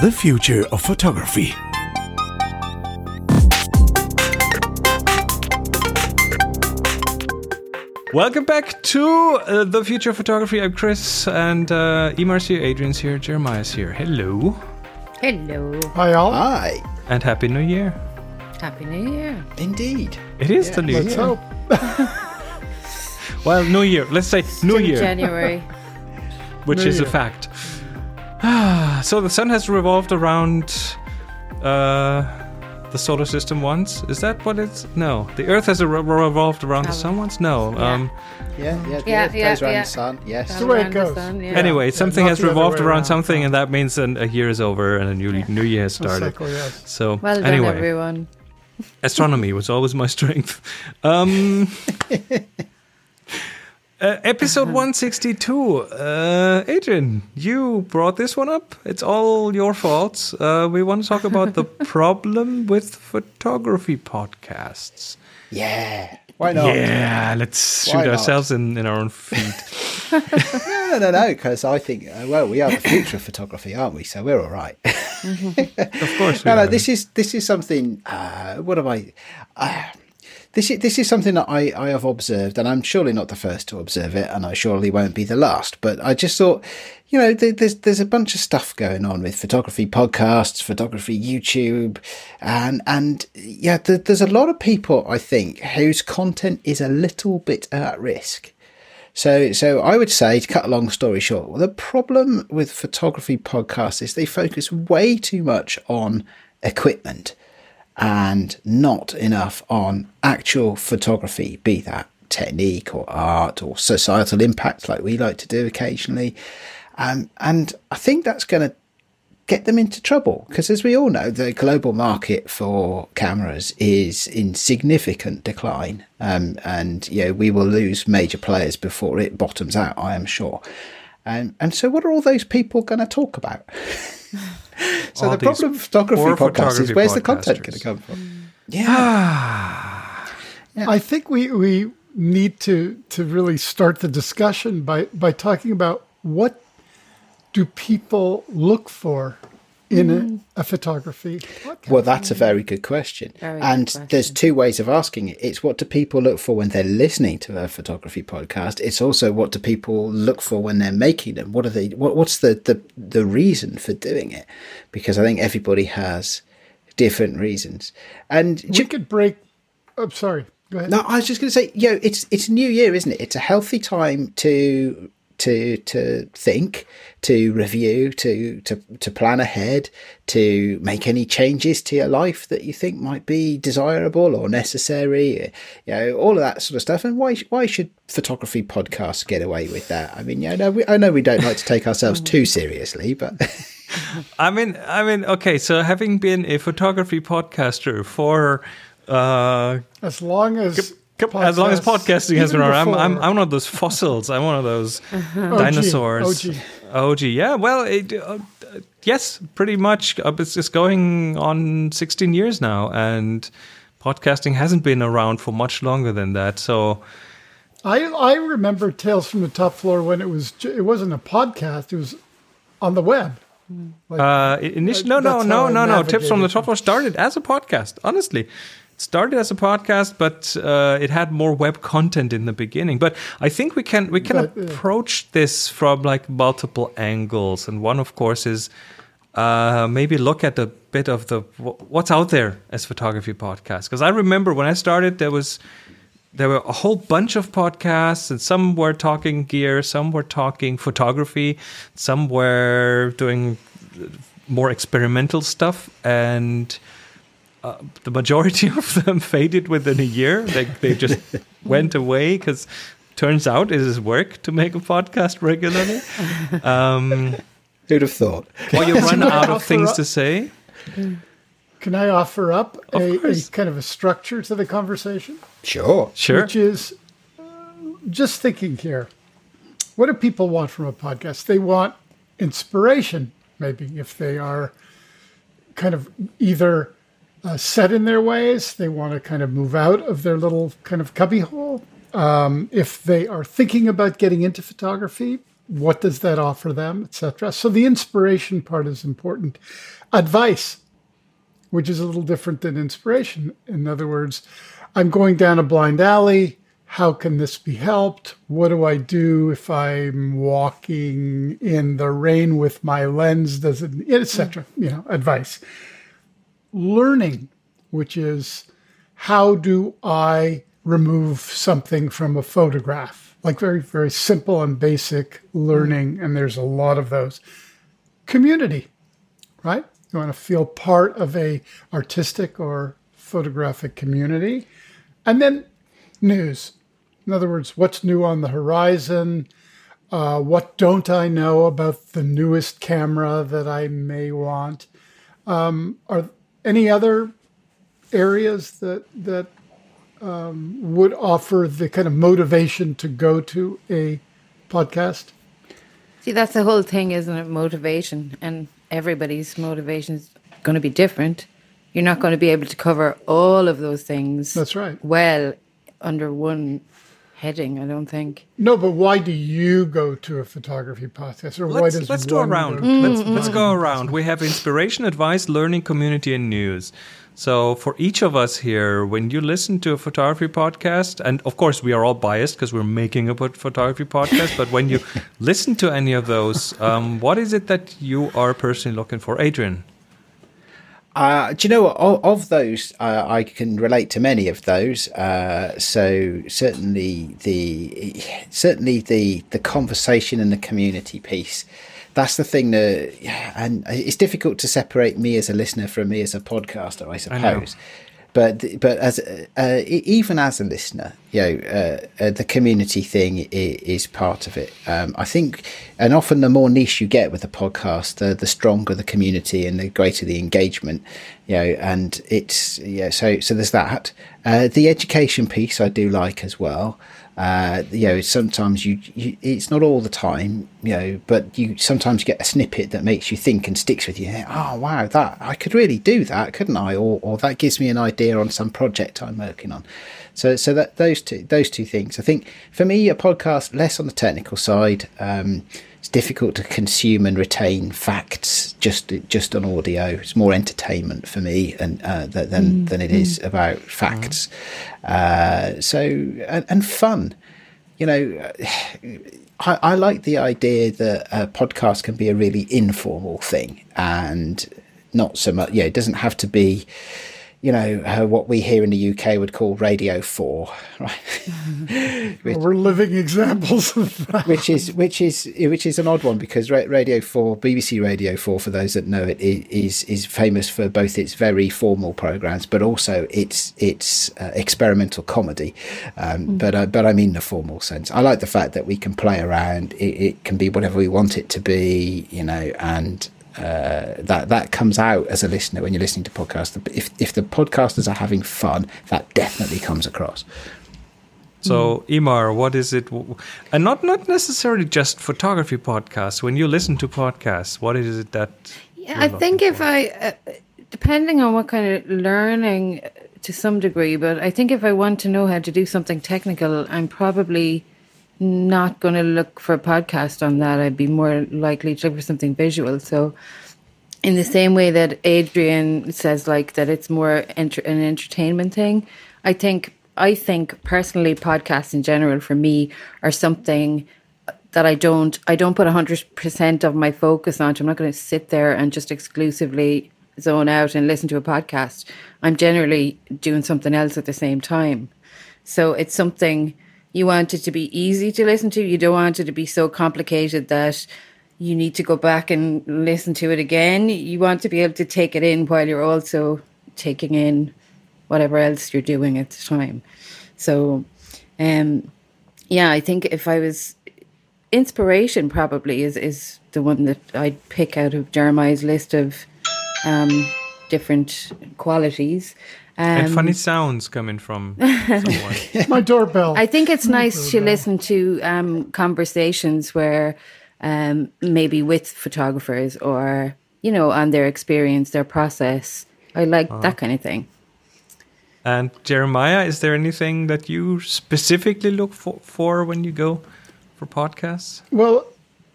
The future of photography. Welcome back to uh, the future of photography. I'm Chris, and uh, Eimear's here, Adrian's here, Jeremiah's here. Hello, Hello. Hi, all. Hi, and happy New Year! Happy New Year. indeed. It is the New Let's Year. hope. Well, New Year. Let's say New Still Year, January. which New is a fact. so the sun has revolved around uh, the solar system once. Is that what it's? No, the Earth has re- revolved around the Um, sun once. No. yeah. Um, Yeah, yeah. The Yeah, Earth yeah, goes around yeah. the sun. Yes. that's the way it goes. sun, yeah. Anyway, Yeah, something has revolved around around. something, and that means an, a year is over and a new new year has started. Exactly, yes. So Well done, everyone. astronomy was always my strength. Um, uh, episode 162. Uh, Adrian, you brought this one up. It's all your fault. Uh, we want to talk about the problem with photography podcasts. Yeah. Why not? Yeah, let's Why shoot not? ourselves in, in our own feet. No, no, no, no. Because I think, uh, well, we are the future of photography, aren't we? So we're all right. of course, we no, no. This is this is something. Uh, what am I? This is this is something that I, I have observed, and I'm surely not the first to observe it, and I surely won't be the last. But I just thought, you know, there, there's there's a bunch of stuff going on with photography podcasts, photography YouTube, and and yeah, there, there's a lot of people I think whose content is a little bit at risk. So, so I would say, to cut a long story short, well, the problem with photography podcasts is they focus way too much on equipment and not enough on actual photography, be that technique or art or societal impact, like we like to do occasionally. Um, and I think that's going to get them into trouble because, as we all know, the global market for cameras is in significant decline, um, and you know we will lose major players before it bottoms out. I am sure. And and so, what are all those people going to talk about? so All the problem with photography poor podcasts is photography where's the content going to come from? Mm. Ah. Yeah, I think we, we need to, to really start the discussion by, by talking about what do people look for in a, mm-hmm. a photography podcast. Well, that's a very good question. Very good and question. there's two ways of asking it. It's what do people look for when they're listening to a photography podcast. It's also what do people look for when they're making them. What are they? What, what's the, the the reason for doing it? Because I think everybody has different reasons. And we could break. Oh, sorry. Go ahead. no, I was just going to say, you know, it's it's New Year, isn't it? It's a healthy time to to to think, to review, to to to plan ahead, to make any changes to your life that you think might be desirable or necessary. You know, all of that sort of stuff. And why why should photography podcasts get away with that? I mean, you know, we, I know we don't like to take ourselves too seriously, but I mean, I mean, okay. So having been a photography podcaster for uh, As long as. As long as podcasting has been around, I'm, I'm I'm one of those fossils. I'm one of those dinosaurs. OG. OG. Yeah. Well, it, uh, yes, pretty much. Uh, It's, it's going on 16 years now, and podcasting hasn't been around for much longer than that. So. I I remember Tales from the Top Floor when it was it wasn't a podcast; it was on the web. Like, Uh, initially, no, no, no, no, no. Tips from the top floor started as a podcast. Honestly, it started as a podcast, but uh, it had more web content in the beginning. But I think we can we can But, uh, approach this from like multiple angles, and one, of course, is uh, maybe look at a bit of the what's out there as photography podcasts. Because I remember when I started, there was there were a whole bunch of podcasts and some were talking gear some were talking photography some were doing more experimental stuff and uh, the majority of them faded within a year they, they just went away because turns out it is work to make a podcast regularly um, who'd have thought? or you run out of things up- to say can I offer up Of a, a kind of a structure to the conversation? Sure. sure which is uh, just thinking here. What do people want from a podcast? They want inspiration, maybe, if they are kind of either uh, set in their ways, they want to kind of move out of their little kind of cubbyhole. Um, if they are thinking about getting into photography, what does that offer them, etc. So the inspiration part is important. Advice, which is a little different than inspiration. In other words, I'm going down a blind alley. How can this be helped? What do I do if I'm walking in the rain with my lens? Does it, etc. You know, advice. Learning, which is how do I remove something from a photograph? Like very, very simple and basic learning. And there's a lot of those. Community, right? You want to feel part of a artistic or photographic community. And then news. In other words, what's new on the horizon? Uh, what don't I know about the newest camera that I may want? Um, are any other areas that that um, would offer the kind of motivation to go to a podcast? See, that's the whole thing, isn't it? Motivation. And everybody's motivation is going to be different. You're not going to be able to cover all of those things. That's right. Well, under one heading, I don't think. No, but why do you go to a photography podcast, or why Let's, does let's go around. go- Let's, let's go around. We have inspiration, advice, learning, community, and news. So for each of us here, when you listen to a photography podcast, and of course we are all biased because we're making a photography podcast, but when you listen to any of those, um, what is it that you are personally looking for, Adrian? Uh, do you know what? Of, of those, uh, I can relate to many of those. Uh, so certainly the certainly the the conversation and the community piece. That's the thing that, and it's difficult to separate me as a listener from me as a podcaster, I suppose. But but as uh, even as a listener, you know, uh, uh, the community thing is, is part of it. Um, I think, and often the more niche you get with a podcast, the, the stronger the community and the greater the engagement. You know, and it's yeah. So so there's that. Uh, the education piece I do like as well. Uh, you know, sometimes you, you, it's not all the time, you know, but you sometimes get a snippet that makes you think and sticks with you. Oh, wow, that I could really do that, couldn't I? Or, or that gives me an idea on some project I'm working on. So, so that those two, those two things. I think for me, a podcast less on the technical side. Um, it's difficult to consume and retain facts just just on audio. It's more entertainment for me, and uh, th- than than it is about facts. Uh, so and, and fun, you know. I, I like the idea that a podcast can be a really informal thing and not so much. Yeah, it doesn't have to be you know, uh, what we here in the UK would call Radio Four, right? Well, we're living examples of that. which is which is which is an odd one because Radio Four, BBC Radio Four, for those that know it, is is famous for both its very formal programs, but also its its uh, experimental comedy. Um, But uh, but I mean the formal sense. I like the fact that we can play around. It, it can be whatever we want it to be, you know, and. Uh, that that comes out as a listener when you're listening to podcasts. If if the podcasters are having fun, that definitely comes across. So, Eimear, what is it? And not not necessarily just photography podcasts. When you listen to podcasts, what is it that? Yeah, I think if for? I, uh, depending on what kind of learning uh, to some degree, but I think if I want to know how to do something technical, I'm probably not going to look for a podcast on that. I'd be more likely to look for something visual. So, in the same way that Adrian says, like that, it's more enter- an entertainment thing. I think I think personally, podcasts in general for me are something that I don't I don't put hundred percent of my focus onto. I'm not going to sit there and just exclusively zone out and listen to a podcast. I'm generally doing something else at the same time. So it's something you want it to be easy to listen to. You don't want it to be so complicated that you need to go back and listen to it again. You want to be able to take it in while you're also taking in whatever else you're doing at the time. So, um, yeah, I think if I was inspiration, probably is is the one that I'd pick out of Jeremiah's list of um, different qualities. Um, and funny sounds coming from someone. My doorbell. I think it's nice to listen to um, conversations where um, maybe with photographers or you know on their experience, their process. I like that kind of thing. And Jeremiah, is there anything that you specifically look for, for when you go for podcasts? Well,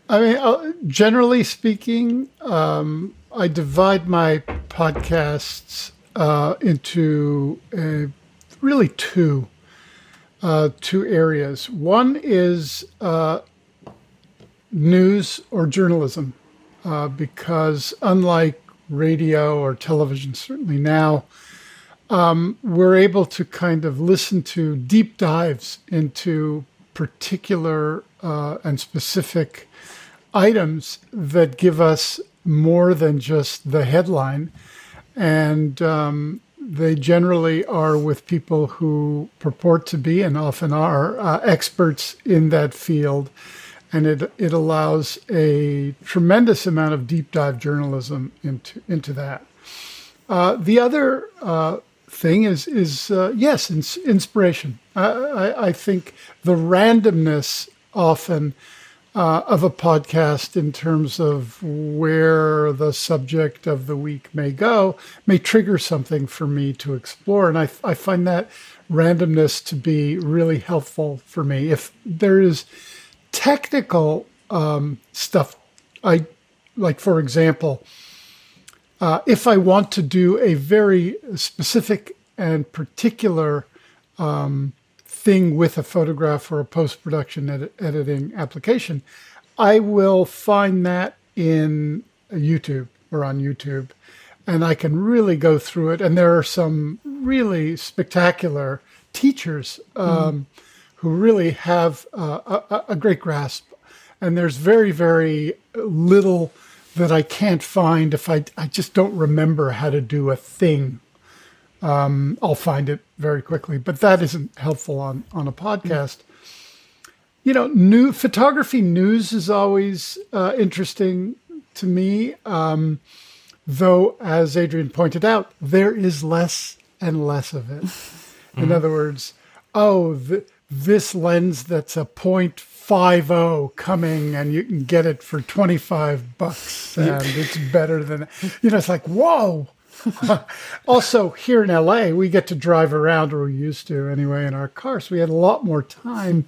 I mean, uh, generally speaking, um, I divide my podcasts uh, into uh, really two uh, two areas. One is uh, news or journalism, uh, because unlike radio or television, certainly now, um, we're able to kind of listen to deep dives into particular uh, and specific items that give us more than just the headline. And um, they generally are with people who purport to be and often are uh, experts in that field. And it, it allows a tremendous amount of deep dive journalism into, into that. Uh, the other uh, thing is is uh, yes, ins- inspiration. I, I, I, think the randomness often uh, of a podcast in terms of where the subject of the week may go may trigger something for me to explore, and I, I find that randomness to be really helpful for me. If there is technical um, stuff, I like, for example uh, if I want to do a very specific and particular um, thing with a photograph or a post production edit- editing application, I will find that in YouTube or on YouTube. And I can really go through it. And there are some really spectacular teachers um, mm. who really have uh, a, a great grasp. And there's very, very little that I can't find if I, I just don't remember how to do a thing. Um, I'll find it very quickly, but that isn't helpful on, on a podcast. You know, new photography news is always uh, interesting to me. Um, though, as Adrian pointed out, there is less and less of it. In mm-hmm. other words, oh, th- this lens that's a point five zero coming and you can get it for 25 bucks and it's better than you know it's like whoa also here in la we get to drive around or we used to anyway in our car so we had a lot more time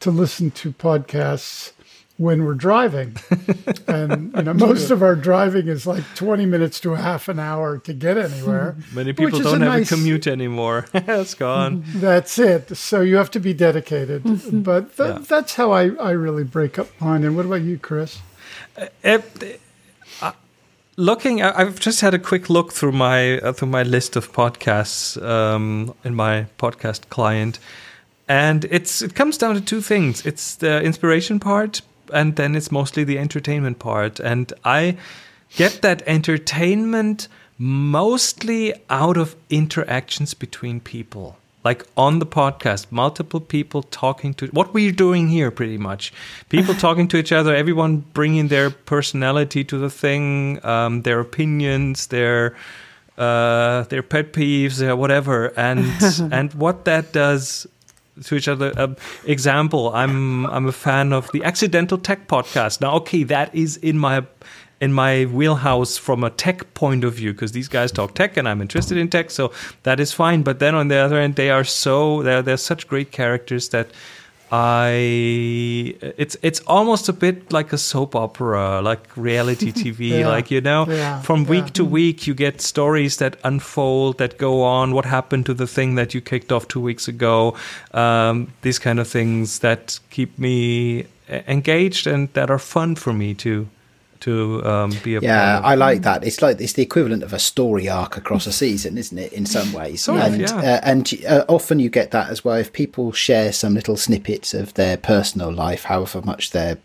to listen to podcasts when we're driving. and you know, most of our driving is like 20 minutes to a half an hour to get anywhere. Many people don't a have nice, a commute anymore. it's gone. That's it. So you have to be dedicated. Mm-hmm. But th- yeah. that's how I, I really break up mine. And what about you, Chris? Uh, uh, looking, I've just had a quick look through my uh, through my list of podcasts um, in my podcast client, and it's it comes down to two things. It's the inspiration part, and then it's mostly the entertainment part. And I get that entertainment mostly out of interactions between people. Like on the podcast, multiple people talking to what we're doing here, pretty much. People talking to each other, everyone bringing their personality to the thing, um, their opinions, their uh, their pet peeves, their whatever, and and what that does to each other. Um, example: I'm I'm a fan of the Accidental Tech podcast. Now, okay, that is in my in my wheelhouse from a tech point of view because these guys talk tech and I'm interested in tech, so that is fine. But then on the other end, they are so they're they're such great characters that I it's it's almost a bit like a soap opera, like reality TV. yeah. Like you know, yeah. from week yeah. to week, you get stories that unfold, that go on. What happened to the thing that you kicked off two weeks ago? Um, these kind of things that keep me engaged and that are fun for me to to um, be a yeah i like that. It's like it's the equivalent of a story arc across a season isn't it in some ways? And yeah. uh, and uh, often you get that as well. If people share some little snippets of their personal life however much they're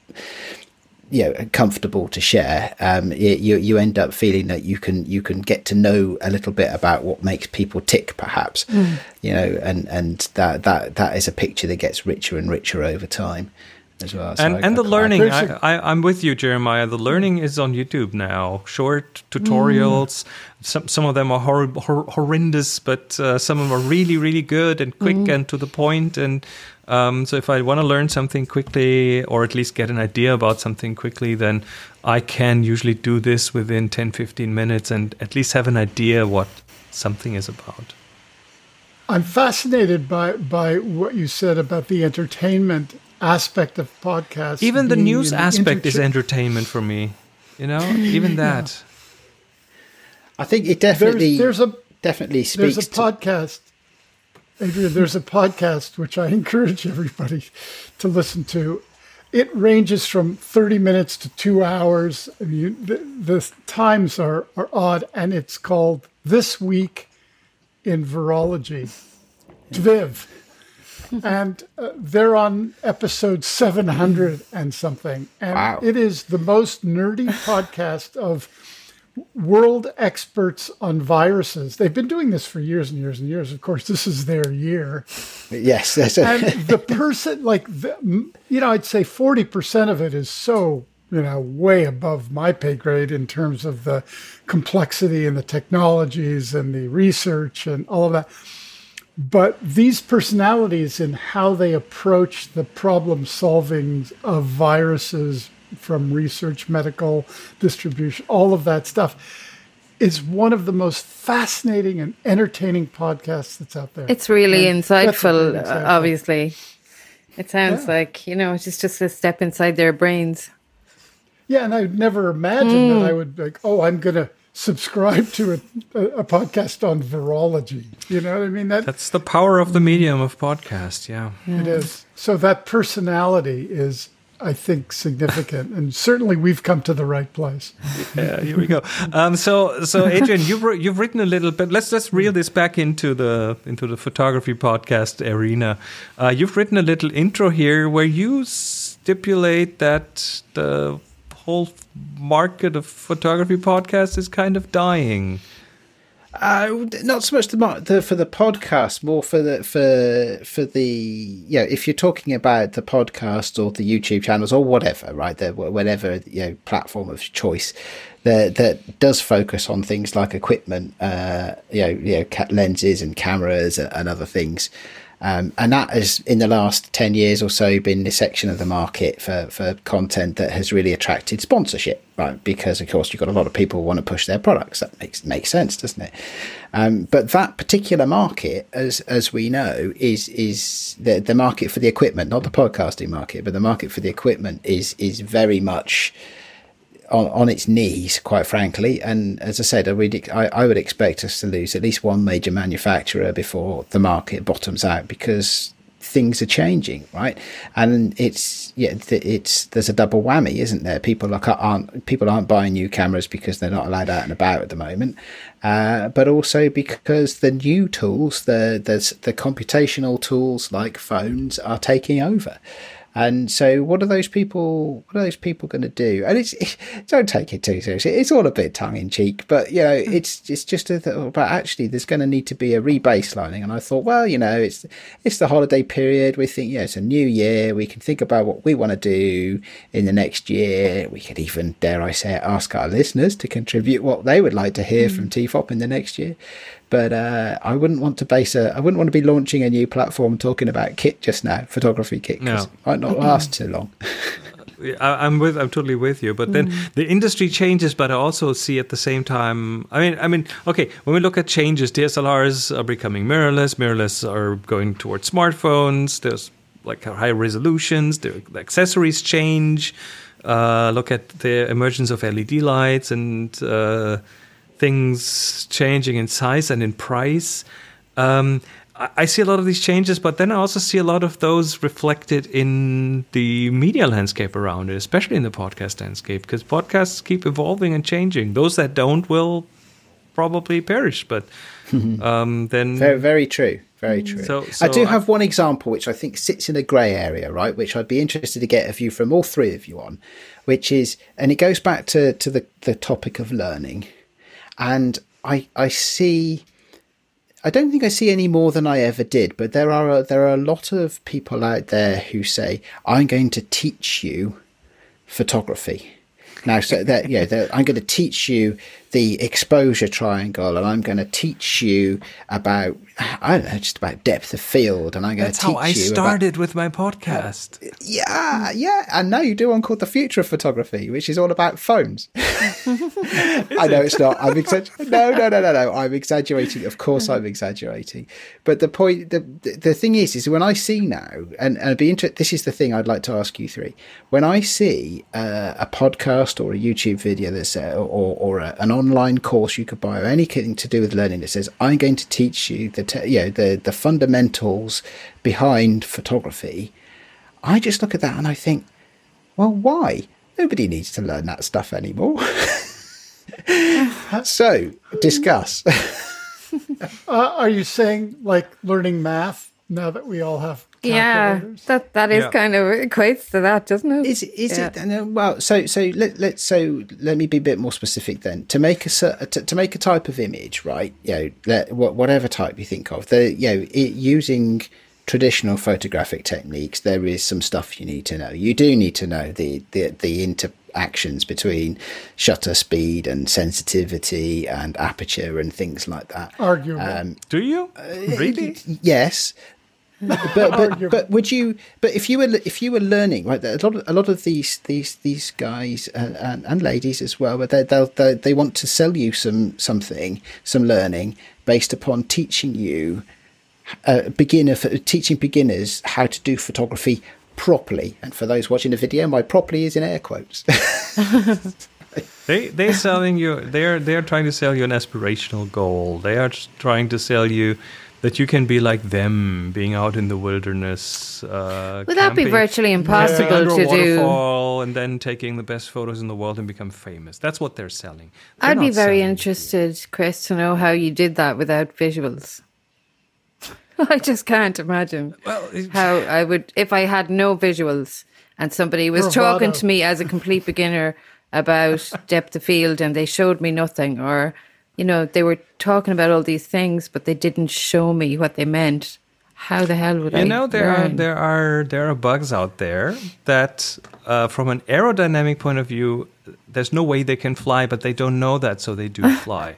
you know comfortable to share um, you you end up feeling that you can you can get to know a little bit about what makes people tick perhaps mm. you know and and that that that is a picture that gets richer and richer over time as well. So and I, and I, the learning, I, I, am with you, Jeremiah. The learning is on YouTube now. Short tutorials. Mm. Some some of them are hor- hor- horrendous, but uh, some of them are really really good and quick mm. and to the point. And um, so if I want to learn something quickly, or at least get an idea about something quickly, then I can usually do this within 10, 15 minutes, and at least have an idea what something is about. I'm fascinated by by what you said about the entertainment aspect of podcasts. Even the news an aspect is entertainment for me. You know, even that. I think it definitely There's, there's a definitely speaks there's a to podcast, Adrian. There's a podcast which I encourage everybody to listen to. It ranges from 30 minutes to two hours. I mean, the, the times are, are odd, and it's called This Week in Virology. TWiV. And uh, they're on episode 700 and something. And Wow. it is the most nerdy podcast of world experts on viruses. They've been doing this for years and years and years. Of course, this is their year. yes. A, And the person, like, the, you know, I'd say 40% of it is so, you know, way above my pay grade in terms of the complexity and the technologies and the research and all of that. But these personalities and how they approach the problem solving of viruses from research, medical distribution, all of that stuff is one of the most fascinating and entertaining podcasts that's out there. It's really And insightful, uh, obviously. It sounds Yeah. like, you know, it's just, just a step inside their brains. Yeah, and I'd never imagined that I would like, oh, I'm going to subscribe to a, a, a podcast on virology. You know what I mean? That That's the power of the medium of podcast. Yeah. it is. So that personality is, I think, significant, and certainly we've come to the right place. Yeah, here we go. Um, so, so Adrian, you've you've written a little bit. Let's let's reel this back into the into the photography podcast arena. Uh, you've written a little intro here where you stipulate that the whole market of photography podcasts is kind of dying. Uh, not so much the, the for the podcast, more for the for for the you know if you're talking about the podcast or the YouTube channels or whatever, right? The whatever you know platform of choice that that does focus on things like equipment, uh, you know, you know, lenses and cameras and, and other things. Um, and that has, in the last 10 years or so, been the section of the market for, for content that has really attracted sponsorship, right? Because, of course, you've got a lot of people who want to push their products. That makes makes sense, doesn't it? Um, but that particular market, as as we know, is is the, the market for the equipment, not the podcasting market, but the market for the equipment is is very much on, on its knees, quite frankly. And as I said, I would, I, I would expect us to lose at least one major manufacturer before the market bottoms out because things are changing, right? And it's yeah, it's there's a double whammy, isn't there? People are, aren't people aren't buying new cameras because they're not allowed out and about at the moment, uh, but also because the new tools, the the the computational tools like phones, are taking over. And so, what are those people? What are those people going to do? And it's don't take it too seriously. It's all a bit tongue in cheek, but you know, hmm. it's it's just a, but actually, there's going to need to be a rebaselining. And I thought, well, you know, it's it's the holiday period. We think, yeah, it's a new year. We can think about what we want to do in the next year. We could even, dare I say, it, ask our listeners to contribute what they would like to hear from hmm. TFOP in the next year. But uh, I wouldn't want to base a. I wouldn't want to be launching a new platform talking about kit just now, photography kit. 'cause No. it might not last too long. I, I'm with. I'm totally with you. But then the industry changes, but I also see at the same time. I mean, I mean, okay. When we look at changes, DSLRs are becoming mirrorless. Mirrorless are going towards smartphones. There's like high resolutions. The the accessories change. Uh, look at the emergence of LED lights and uh, things changing in size and in price. Um, I I see a lot of these changes, but then I also see a lot of those reflected in the media landscape around it, especially in the podcast landscape, because podcasts keep evolving and changing. Those that don't will probably perish, but um, then Very, very true. Very true. So- I so do I- have one example which I think sits in a grey area, right? Which I'd be interested to get a view from all three of you on, which is, and it goes back to, to the, the topic of learning. And I, I see, I don't think I see any more than I ever did, but there are, a, there are a lot of people out there who say, I'm going to teach you photography. Now, so that yeah, I'm going to teach you the exposure triangle, and I'm going to teach you about I don't know, just about depth of field, and I'm going that's to teach you. That's how I you about started with my podcast. yeah, yeah, and now you do one called the future of photography, which is all about phones. I know it's not. I'm exaggerating. No, no, no, no, no. I'm exaggerating. Of course, I'm exaggerating. But the point, the the thing is, is when I see now, and, and be interested. This is the thing I'd like to ask you three. When I see uh, a podcast or a YouTube video that's uh, or or a, an online course you could buy or anything to do with learning that says I'm going to teach you the te- you know the the fundamentals behind photography, I just look at that and I think, well, why? Nobody needs to learn that stuff anymore. so, discuss. Uh, are you saying like learning math now that we all have Yeah, that that is Yeah. kind of equates to that, doesn't it? Is is Yeah. it no, well? So so let let so let me be a bit more specific then. To make a to, to make a type of image, right? You know, let, whatever type you think of, the you know it, using traditional photographic techniques, there is some stuff you need to know. You do need to know the the the interactions between shutter speed and sensitivity and aperture and things like that. Arguable. Um, Do you really? Yes. but but but would you but if you were if you were learning like a lot of, a lot of these these these guys and, and, and ladies as well but they they'll, they they want to sell you some something some learning based upon teaching you uh, beginner for teaching beginners how to do photography properly and for those watching the video my properly is in air quotes They they selling you. They're they're trying to sell you an aspirational goal. They are trying to sell you that you can be like them, being out in the wilderness. Uh, Would that be virtually impossible under to do? waterfall and then taking the best photos in the world and become famous. That's what they're selling. They're I'd be very selling- interested, Chris, to know how you did that without visuals. I just can't imagine Well, how I would if I had no visuals and somebody was Bravado. talking to me as a complete beginner about depth of field and they showed me nothing or you know they were talking about all these things but they didn't show me what they meant. How the hell would I? You know there are there are there are bugs out there that, uh, from an aerodynamic point of view, there's no way they can fly, but they don't know that, so they do fly.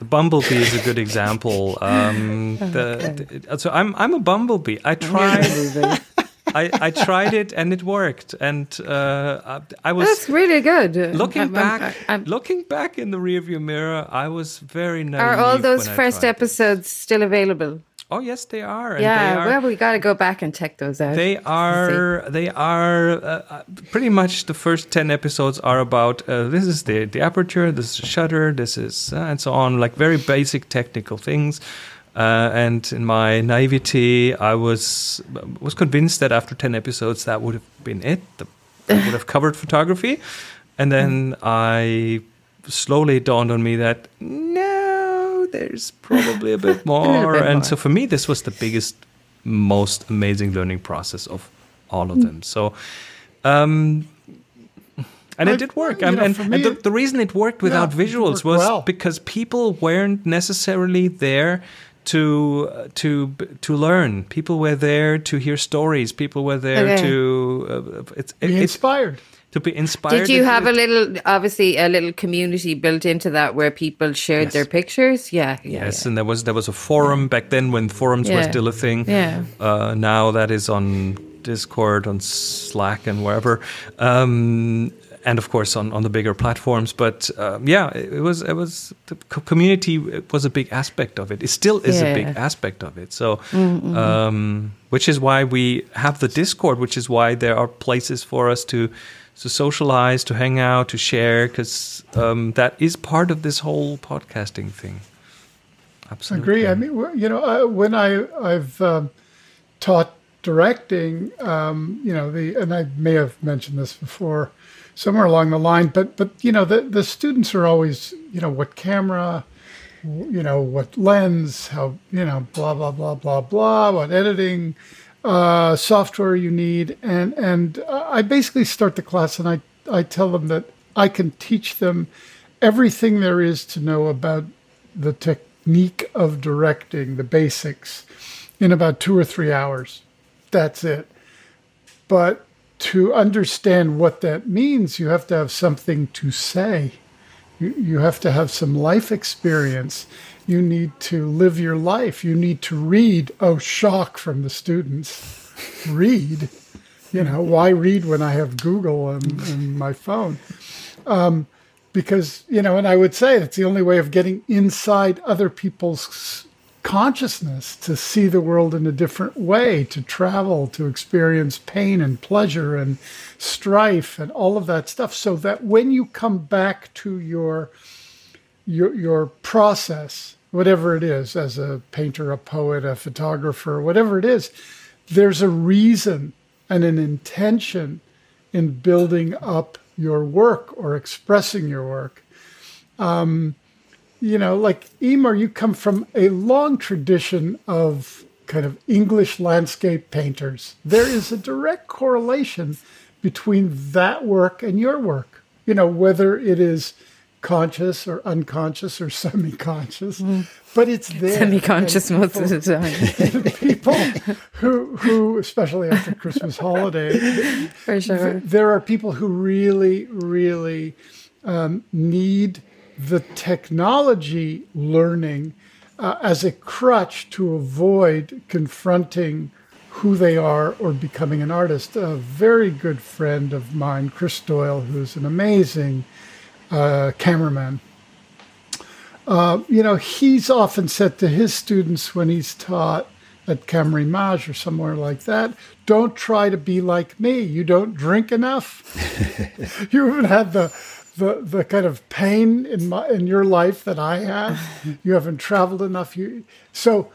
the bumblebee is a good example. Um, the, the- so I'm I'm a bumblebee. I tried I, I tried it and it worked, and uh, I, I was That's really good. looking I'm- I'm- back. I'm- looking back in the rearview mirror, I was very naive. are all those first it. episodes still available? Oh yes, they are. And yeah, they are, well, we got to go back and check those out. They are. They are. Uh, uh, pretty much the first ten episodes are about. Uh, this is the the aperture. This is the shutter. This is uh, and so on. Like very basic technical things. Uh, and in my naivety, I was was convinced that after ten episodes, that would have been it. The, that would have covered photography. And then I slowly dawned on me that no, there's probably a bit more. bit and more. so for me, this was the biggest, most amazing learning process of all of them. So, um, and I- it did work. And, know, and, and the, the reason it worked without Yeah, visuals worked was well. because people weren't necessarily there to uh, to to learn. People were there to hear stories. People were there Okay. to uh, it's Be it's inspired. to be inspired. Did you It- have a little, obviously, a little community built into that where people shared Yes. their pictures? Yeah, yeah. Yes, yeah. and there was there was a forum back then when forums were still a thing. Yeah. Uh, now that is on Discord, on Slack, and wherever, um, and of course on, on the bigger platforms. But um, yeah, it, it was it was the community was a big aspect of it. It still is a big aspect of it. So, um, which is why we have the Discord, which is why there are places for us to. To socialize, to hang out, to share, because um, that is part of this whole podcasting thing. Absolutely. Agree. I mean, you know, uh, when I I've um, taught directing, um, you know, the and I may have mentioned this before, somewhere along the line, but but you know, the the students are always, you know, what camera, you know, what lens, how you know, blah blah blah blah blah, what editing uh, software you need, and and I basically start the class and I I tell them that I can teach them everything there is to know about the technique of directing, the basics, in about two or three hours. That's it. But to understand what that means, you have to have something to say. You, you have to have some life experience. You need to live your life. You need to read. Oh, shock from the students. read. You know, why read when I have Google and, and my phone? Um, because you know, and I would say it's the only way of getting inside other people's consciousness to see the world in a different way, to travel, to experience pain and pleasure and strife and all of that stuff, so that when you come back to your your your process, whatever it is, as a painter, a poet, a photographer, whatever it is, there's a reason and an intention in building up your work or expressing your work. Um, you know, like Eimear, you come from a long tradition of kind of English landscape painters. There is a direct correlation between that work and your work. You know, whether it is conscious or unconscious or semi-conscious, mm. but it's there. Semi-conscious most of the time. people who, who, especially after Christmas holiday, for sure, th- there are people who really, really um, need the technology learning uh, as a crutch to avoid confronting who they are or becoming an artist. A very good friend of mine, Chris Doyle, who's an amazing uh, cameraman. Uh, you know, he's often said to his students when he's taught at Camerimage or somewhere like that, don't try to be like me. You don't drink enough. you haven't had the the the kind of pain in my in your life that I have. You haven't traveled enough. You so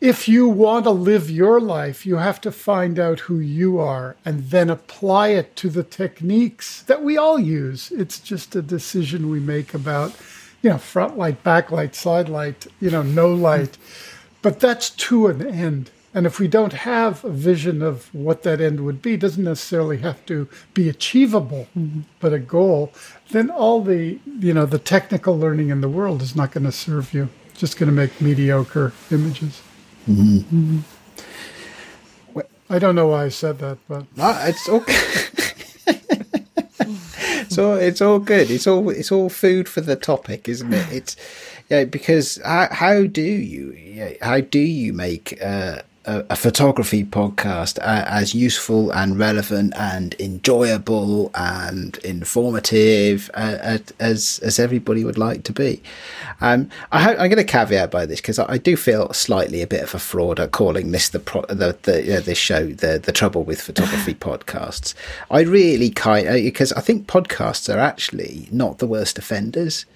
if you want to live your life, you have to find out who you are and then apply it to the techniques that we all use. It's just a decision we make about, you know, front light, back light, side light, you know, no light. Mm. But that's to an end. And if we don't have a vision of what that end would be, doesn't necessarily have to be achievable, mm-hmm. but a goal, then all the, you know, the technical learning in the world is not going to serve you. It's just going to make mediocre images. Mm-hmm. I don't know why I said that, but no, it's okay. so it's all good. It's all it's all food for the topic, isn't it? It's yeah, because how, how do you how do you make uh, a, a photography podcast uh, as useful and relevant and enjoyable and informative uh, as as everybody would like to be. Um, I am going to caveat by this because I, I, do feel slightly a bit of a fraud at calling this the pro, the, the this show the the trouble with photography podcasts. I really kind because uh, I think podcasts are actually not the worst offenders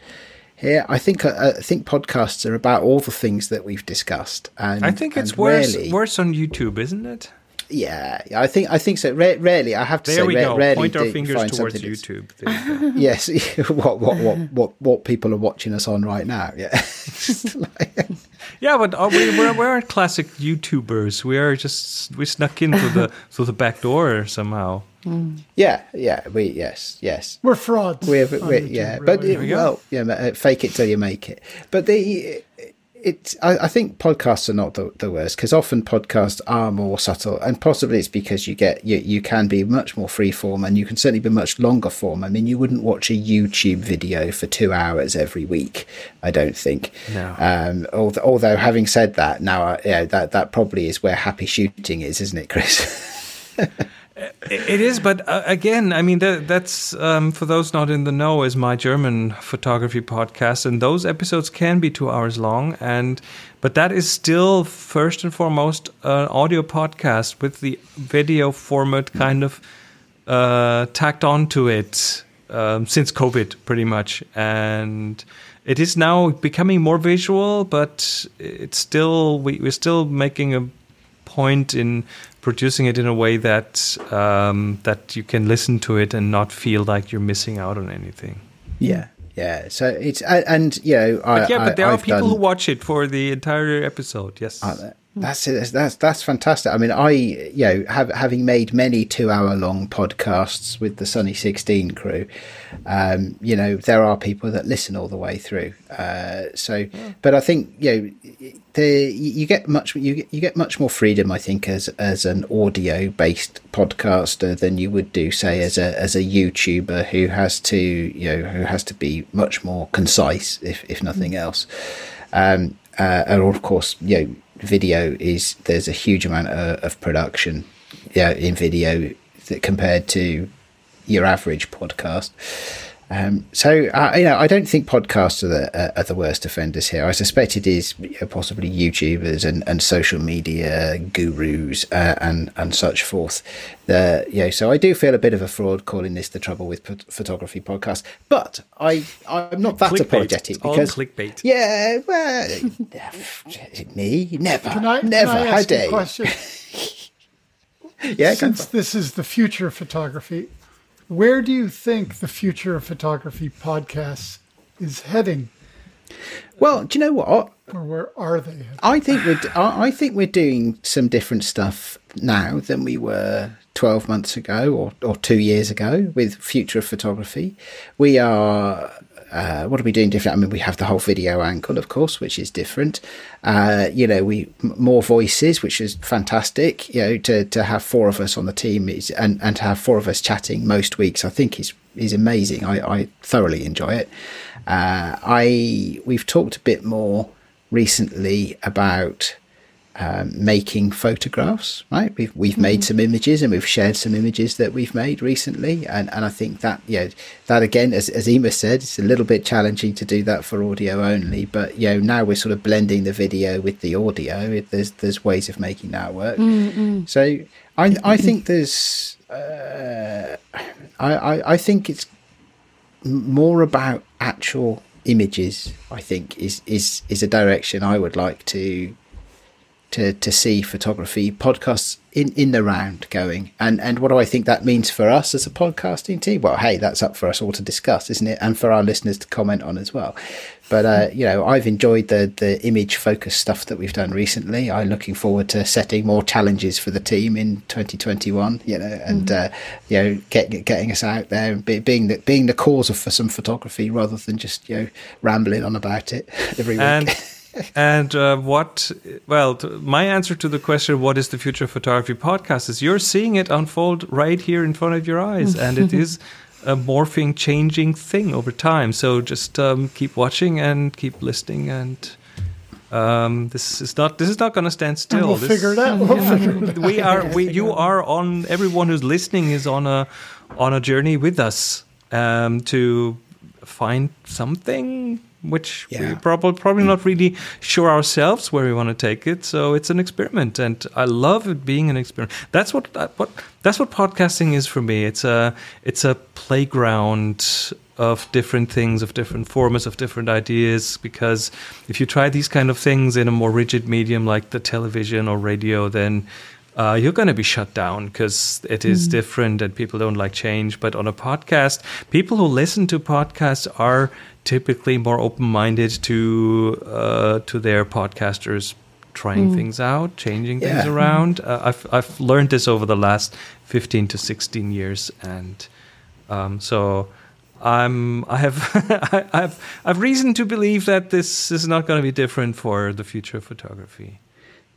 here. I think uh, I think podcasts are about all the things that we've discussed, and I think it's worse rarely, worse on YouTube, isn't it? Yeah, I think I think so. Ra- rarely, I have to there say, we ra- go. rarely point our fingers towards YouTube. yes, what, what what what what what people are watching us on right now? Yeah, yeah, but are we, we're we're classic YouTubers. We are just we snuck in through the through the back door somehow. Mm. Yeah, yeah, we yes, yes. We're frauds. We're, we're yeah, really. but it, well, yeah, uh, fake it till you make it. But the it's I, I, think podcasts are not the, the worst because often podcasts are more subtle and possibly it's because you get you, you can be much more free form and you can certainly be much longer form. I mean you wouldn't watch a youtube video for two hours every week i don't think. No. um, although, although having said that now uh, yeah that that probably is where happy shooting is isn't it chris It is, but uh, again, I mean, that, that's um, for those not in the know, is my German photography podcast, and those episodes can be two hours long, and but that is still first and foremost an audio podcast with the video format kind of uh, tacked onto it um, since COVID, pretty much, and it is now becoming more visual, but it's still we, we're still making a point in producing it in a way that um, that you can listen to it and not feel like you're missing out on anything. Yeah, yeah. So it's and you know, I, but yeah, but there I, are people done, who watch it for the entire episode. Yes. Uh, that's it. That's that's fantastic. I mean, I you know have, having made many two-hour-long podcasts with the Sunny Sixteen crew, um, you know there are people that listen all the way through. Uh, so, yeah. but I think you know the you get much you get, you get much more freedom. I think as as an audio-based podcaster than you would do, say, as a as a YouTuber who has to you know who has to be much more concise, if if nothing else. Um, uh, and of course, you know video is there's a huge amount of, of production yeah, in video that compared to your average podcast. Um, so uh, you know, I don't think podcasts are the uh, are the worst offenders here. I suspect it is you know, possibly YouTubers and, and social media gurus uh, and and such forth. The you know, so I do feel a bit of a fraud calling this the trouble with p- photography podcast. But I I'm not that Clickbait. apologetic It's all because clickbait. Yeah, well, me never, Can I, never. can I How ask dare a you? question? Yeah, Since this is the future of photography, where do you think the future of photography podcasts is heading, well, do you know what? or where are they heading? I think we're I I think we're doing some different stuff now than we were 12 months ago or, or two years ago with future of photography. We are uh, what are we doing different? I mean, we have the whole video angle, of course, which is different. Uh, you know, we more voices, which is fantastic. You know, to, to have four of us on the team is and, and to have four of us chatting most weeks, I think is is amazing. I, I thoroughly enjoy it. Uh, I we've talked a bit more recently about um, making photographs. Right, we've we've made some images and we've shared some images that we've made recently, and, and I think that know that again, as as Eimear said, it's a little bit challenging to do that for audio only. But you know now we're sort of blending the video with the audio. It, there's there's ways of making that work. So I I think there's uh, I, I I think it's more about actual images. I think is is is a direction I would like to to to see photography podcasts in in the round going. And and what do I think that means for us as a podcasting team? Well, hey, that's up for us all to discuss, isn't it? And for our listeners to comment on as well. But uh, you know, I've enjoyed the the image focused stuff that we've done recently. I'm looking forward to setting more challenges for the team in 2021. You know, and uh, you know, get, getting us out there and be, being the being the cause of for some photography rather than just you know rambling on about it every week. And and uh, what? Well, t- my answer to the question, "What is the future of photography?" podcast is you're seeing it unfold right here in front of your eyes, and it is a morphing, changing thing over time. So just um, keep watching and keep listening, and um, this is not this is not going to stand And still. we'll This- figure it out. We'll figure it out. we are we you are on everyone who's listening is on a on a journey with us um, to find something which Yeah. we probably probably not really sure ourselves where we want to take it so it's an experiment and i love it being an experiment that's what what that's what podcasting is for me it's a it's a playground of different things of different formats of different ideas because if you try these kind of things in a more rigid medium like the television or radio then uh, you're going to be shut down because it is different and people don't like change. But on a podcast, people who listen to podcasts are typically more open-minded to uh, to their podcasters trying things out, changing things Yeah. around. Uh, I've I've learned this over the last fifteen to sixteen years, and um, so. I'm. I have. I, I've. I've reason to believe that this is not going to be different for the future of photography.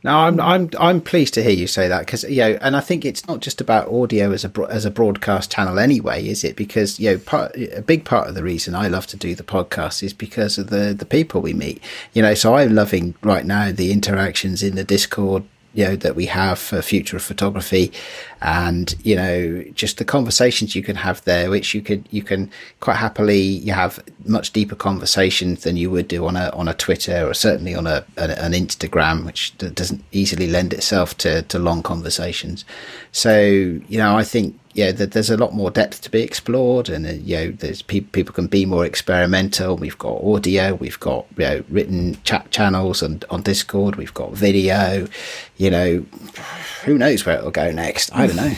No, I'm I'm I'm pleased to hear you say that because you know, and I think it's not just about audio as a as a broadcast channel anyway, is it? Because you know, part, a big part of the reason I love to do the podcast is because of the the people we meet. You know, so I'm loving right now the interactions in the Discord. You know that we have for future of photography, and you know just the conversations you can have there, which you could you can quite happily you have much deeper conversations than you would do on a on a Twitter or certainly on a an, an Instagram, which doesn't easily lend itself to to long conversations. So you know, I think yeah, that there's a lot more depth to be explored, and uh, you know, there's people people can be more experimental. We've got audio, we've got you know written chat channels and on Discord, we've got video. You know, who knows where it'll go next? I don't know.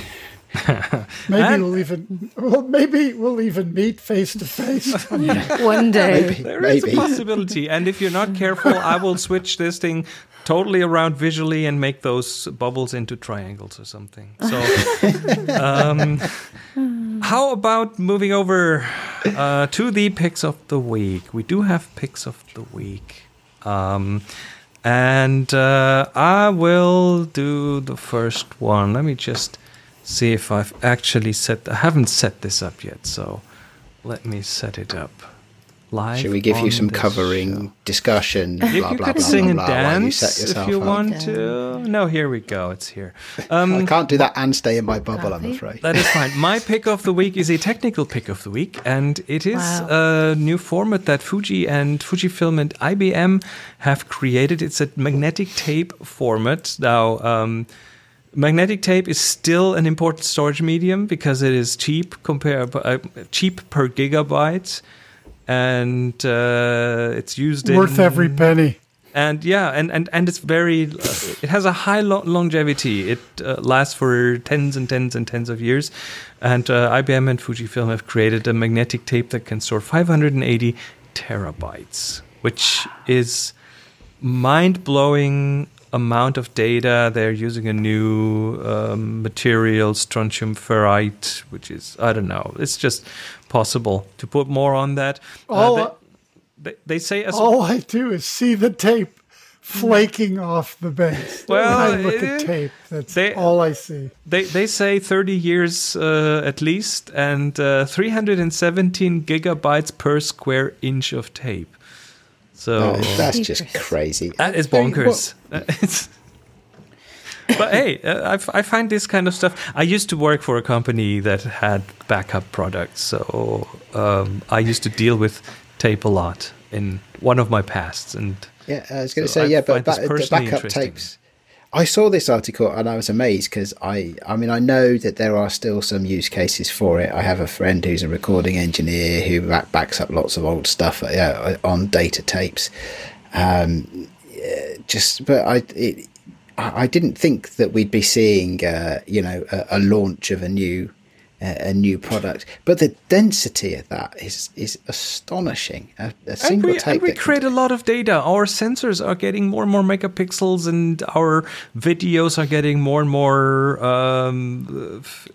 Maybe And- we'll even well, maybe we'll even meet face to face. One day. There is Maybe. a possibility, and if you're not careful, I will switch this thing totally around visually and make those bubbles into triangles or something. So, um, how about moving over uh, to the picks of the week? We do have picks of the week. Um, and uh, I will do the first one. Let me just see if I've actually set. I haven't set this up yet, so let me set it up. Live. Should we give you some covering show. discussion? You, blah, you blah, could blah, sing blah, and blah, while you dance set if you up. want to. No, here we go. It's here. Um, I can't do that and stay in my bubble, I'm afraid. That is fine. My pick of the week is a technical pick of the week, and it is Wow. a new format that Fuji and Fujifilm and IBM have created. It's a magnetic tape format. Now, um, magnetic tape is still an important storage medium because it is cheap compare uh, cheap per gigabyte, and uh, it's used in Worth in, every penny. and yeah and and, and it's very uh, it has a high lo- longevity. It uh, lasts for tens and tens and tens of years. And uh, ibm and fujifilm have created a magnetic tape that can store 580 terabytes which is mind-blowing amount of data. They're using a new um, material strontium ferrite which is i don't know. It's just possible to put more on that Uh, All- they, they, they say as All I do is see the tape flaking off the base. Well, when I look at tape, that's they- all I see. They they say 30 years uh, at least, and uh, 317 gigabytes per square inch of tape. So Uh, that's just crazy. that is bonkers. Uh, it's- but hey, uh, I, I find this kind of stuff. I used to work for a company that had backup products, so um, I used to deal with tape a lot in one of my pasts, and Yeah, I was going to So say, I yeah, but ba- the backup tapes. I saw this article and I was amazed because I, I mean, I know that there are still some use cases for it. I have a friend who's a recording engineer who back- backs up lots of old stuff uh, on data tapes. Um, just, but I, it, I didn't think that we'd be seeing, uh, you know, a, a launch of a new, uh, a new product. But the density of that is is astonishing. A, a and single we, tape. and we create a lot of data. Our sensors are getting more and more megapixels, and our videos are getting more and more um, f-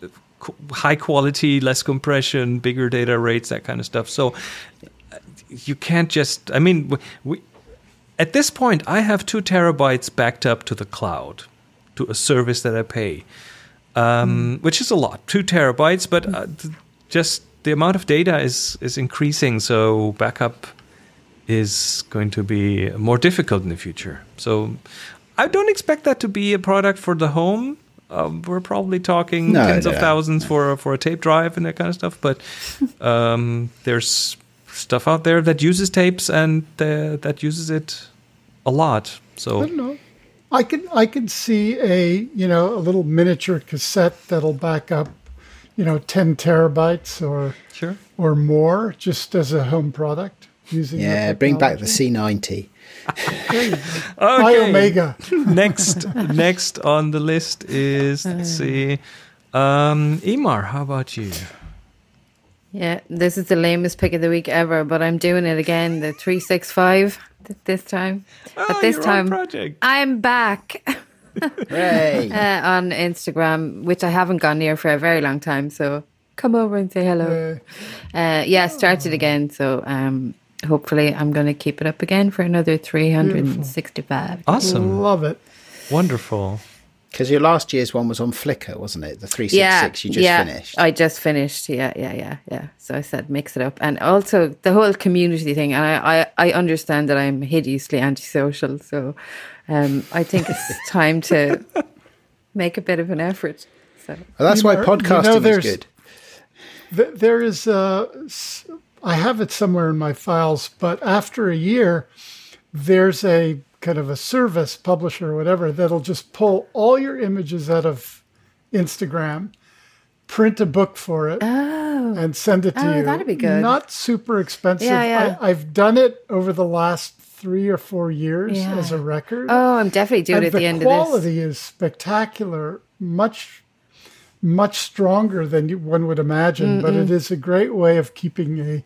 high quality, less compression, bigger data rates, that kind of stuff. So uh, you can't just. I mean, we, we at this point, I have two terabytes backed up to the cloud, to a service that I pay, um, which is a lot, two terabytes. But uh, th- just the amount of data is is increasing, so backup is going to be more difficult in the future. So I don't expect that to be a product for the home. Um, we're probably talking No, tens no, of no. thousands for for a tape drive and that kind of stuff. But um, there's stuff out there that uses tapes and uh, that uses it a lot. I So don't know. I can I can see a you know a little miniature cassette that'll back up, you know, ten terabytes or sure. or more just as a home product using. Yeah, bring back the. C90. Iomega. next next on the list is let's see. Um, Eimear, how about you? Yeah, this is the lamest pick of the week ever, but I'm doing it again. The three six five th- this time. Oh, but this your time project. I'm back Hooray! uh, on Instagram, which I haven't gone near for a very long time. So come over and say hello. Uh, yeah, started again. So um, hopefully I'm going to keep it up again for another 365. Awesome, Love it. wonderful. Because your last year's one was on Flickr, wasn't it? The 366 you just yeah, finished. I just finished. Yeah, yeah, yeah, yeah. So I said mix it up, and also the whole community thing. And I, I, I understand that I'm hideously antisocial, so um, I think it's time to make a bit of an effort. So well, that's You why know- you podcasting know, is good. Th- There is uh, s- I have it somewhere in my files, but after a year, there's a kind of a service publisher or whatever that'll just pull all your images out of Instagram, print a book for it, oh. and send it to Oh, you. that'd be good. Not super expensive. Yeah, yeah. I, I've done it over the last three or four years Yeah. as a record. oh, I'm definitely doing and it at the the end of this. quality is spectacular, much much stronger than you, one would imagine. But it is a great way of keeping a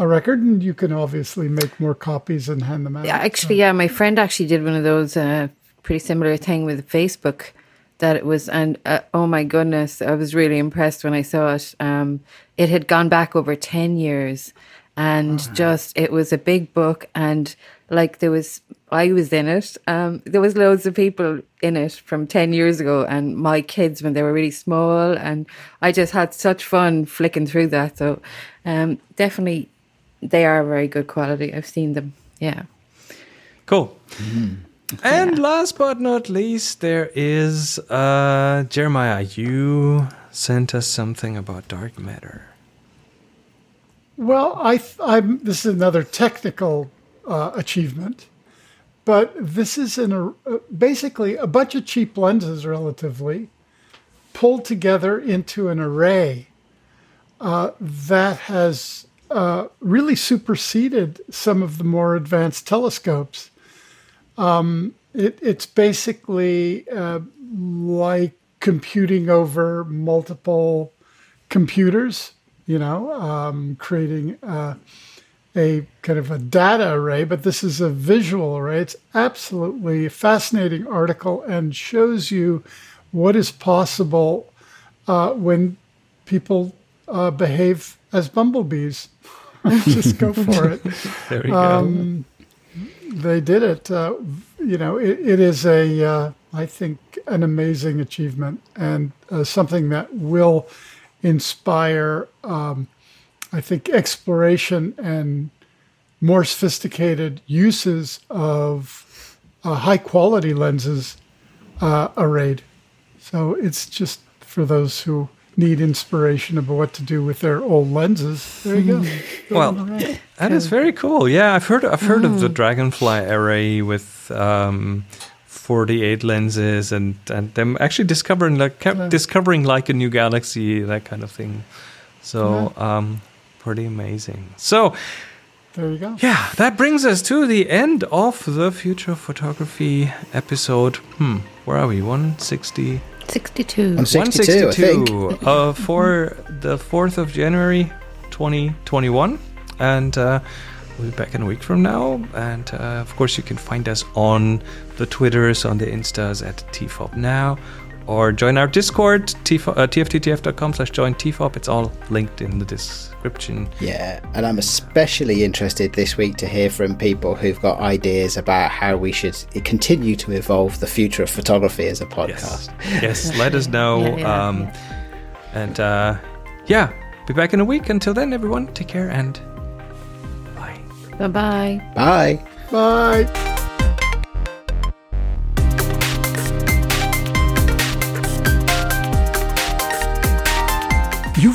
a record, and you can obviously make more copies and hand them out. Yeah, actually, yeah, my friend actually did one of those uh, pretty similar thing with Facebook. That it was, and uh, oh my goodness, I was really impressed when I saw it. Um, it had gone back over ten years, and just it was a big book, and like there was, I was in it. Um, there was loads of people in it from ten years ago, and my kids when they were really small, and I just had such fun flicking through that. So, um, definitely they are very good quality. I've seen them. Yeah. Cool. And last but not least, there is uh, Jeremiah. You sent us something about dark matter. Well, I, th- I'm. This is another technical uh, achievement, but this is an uh, basically a bunch of cheap lenses, relatively, pulled together into an array uh, that has uh, really superseded some of the more advanced telescopes. Um, it, it's basically uh, like computing over multiple computers you know, um, creating uh, a kind of a data array, but this is a visual array. It's absolutely fascinating article and shows you what is possible uh, when people uh, behave as bumblebees. Just go for it. There we Um, they did it. Uh, you know, it, it is a, uh, I think, an amazing achievement and uh, something that will inspire, um, I think, exploration and more sophisticated uses of uh, high quality lenses uh, arrayed. So it's just for those who need inspiration about what to do with their old lenses. There you go. go. Well, that is very cool. Yeah, I've heard I've heard of the Dragonfly array with um, 48 lenses and and them actually discovering like kept discovering like a new galaxy that kind of thing. So um, pretty amazing. So there you go. yeah, that brings us to the end of the future photography episode. Hmm, where are we? 160. 62. I'm 62, I think. 162 uh, for the 4th of January 2021. And uh, we'll be back in a week from now. And uh, of course, you can find us on the Twitters, on the Instas at TFOP Now, or join our Discord, tf- uh, tfttf.com slash join TFOP. It's all linked in the description. Yeah, and I'm especially interested this week to hear from people who've got ideas about how we should continue to evolve the future of photography as a podcast. Yes, let us know. Yeah, yeah, um, And uh, yeah, be back in a week. Until then, everyone, take care and bye. Bye bye. Bye. Bye.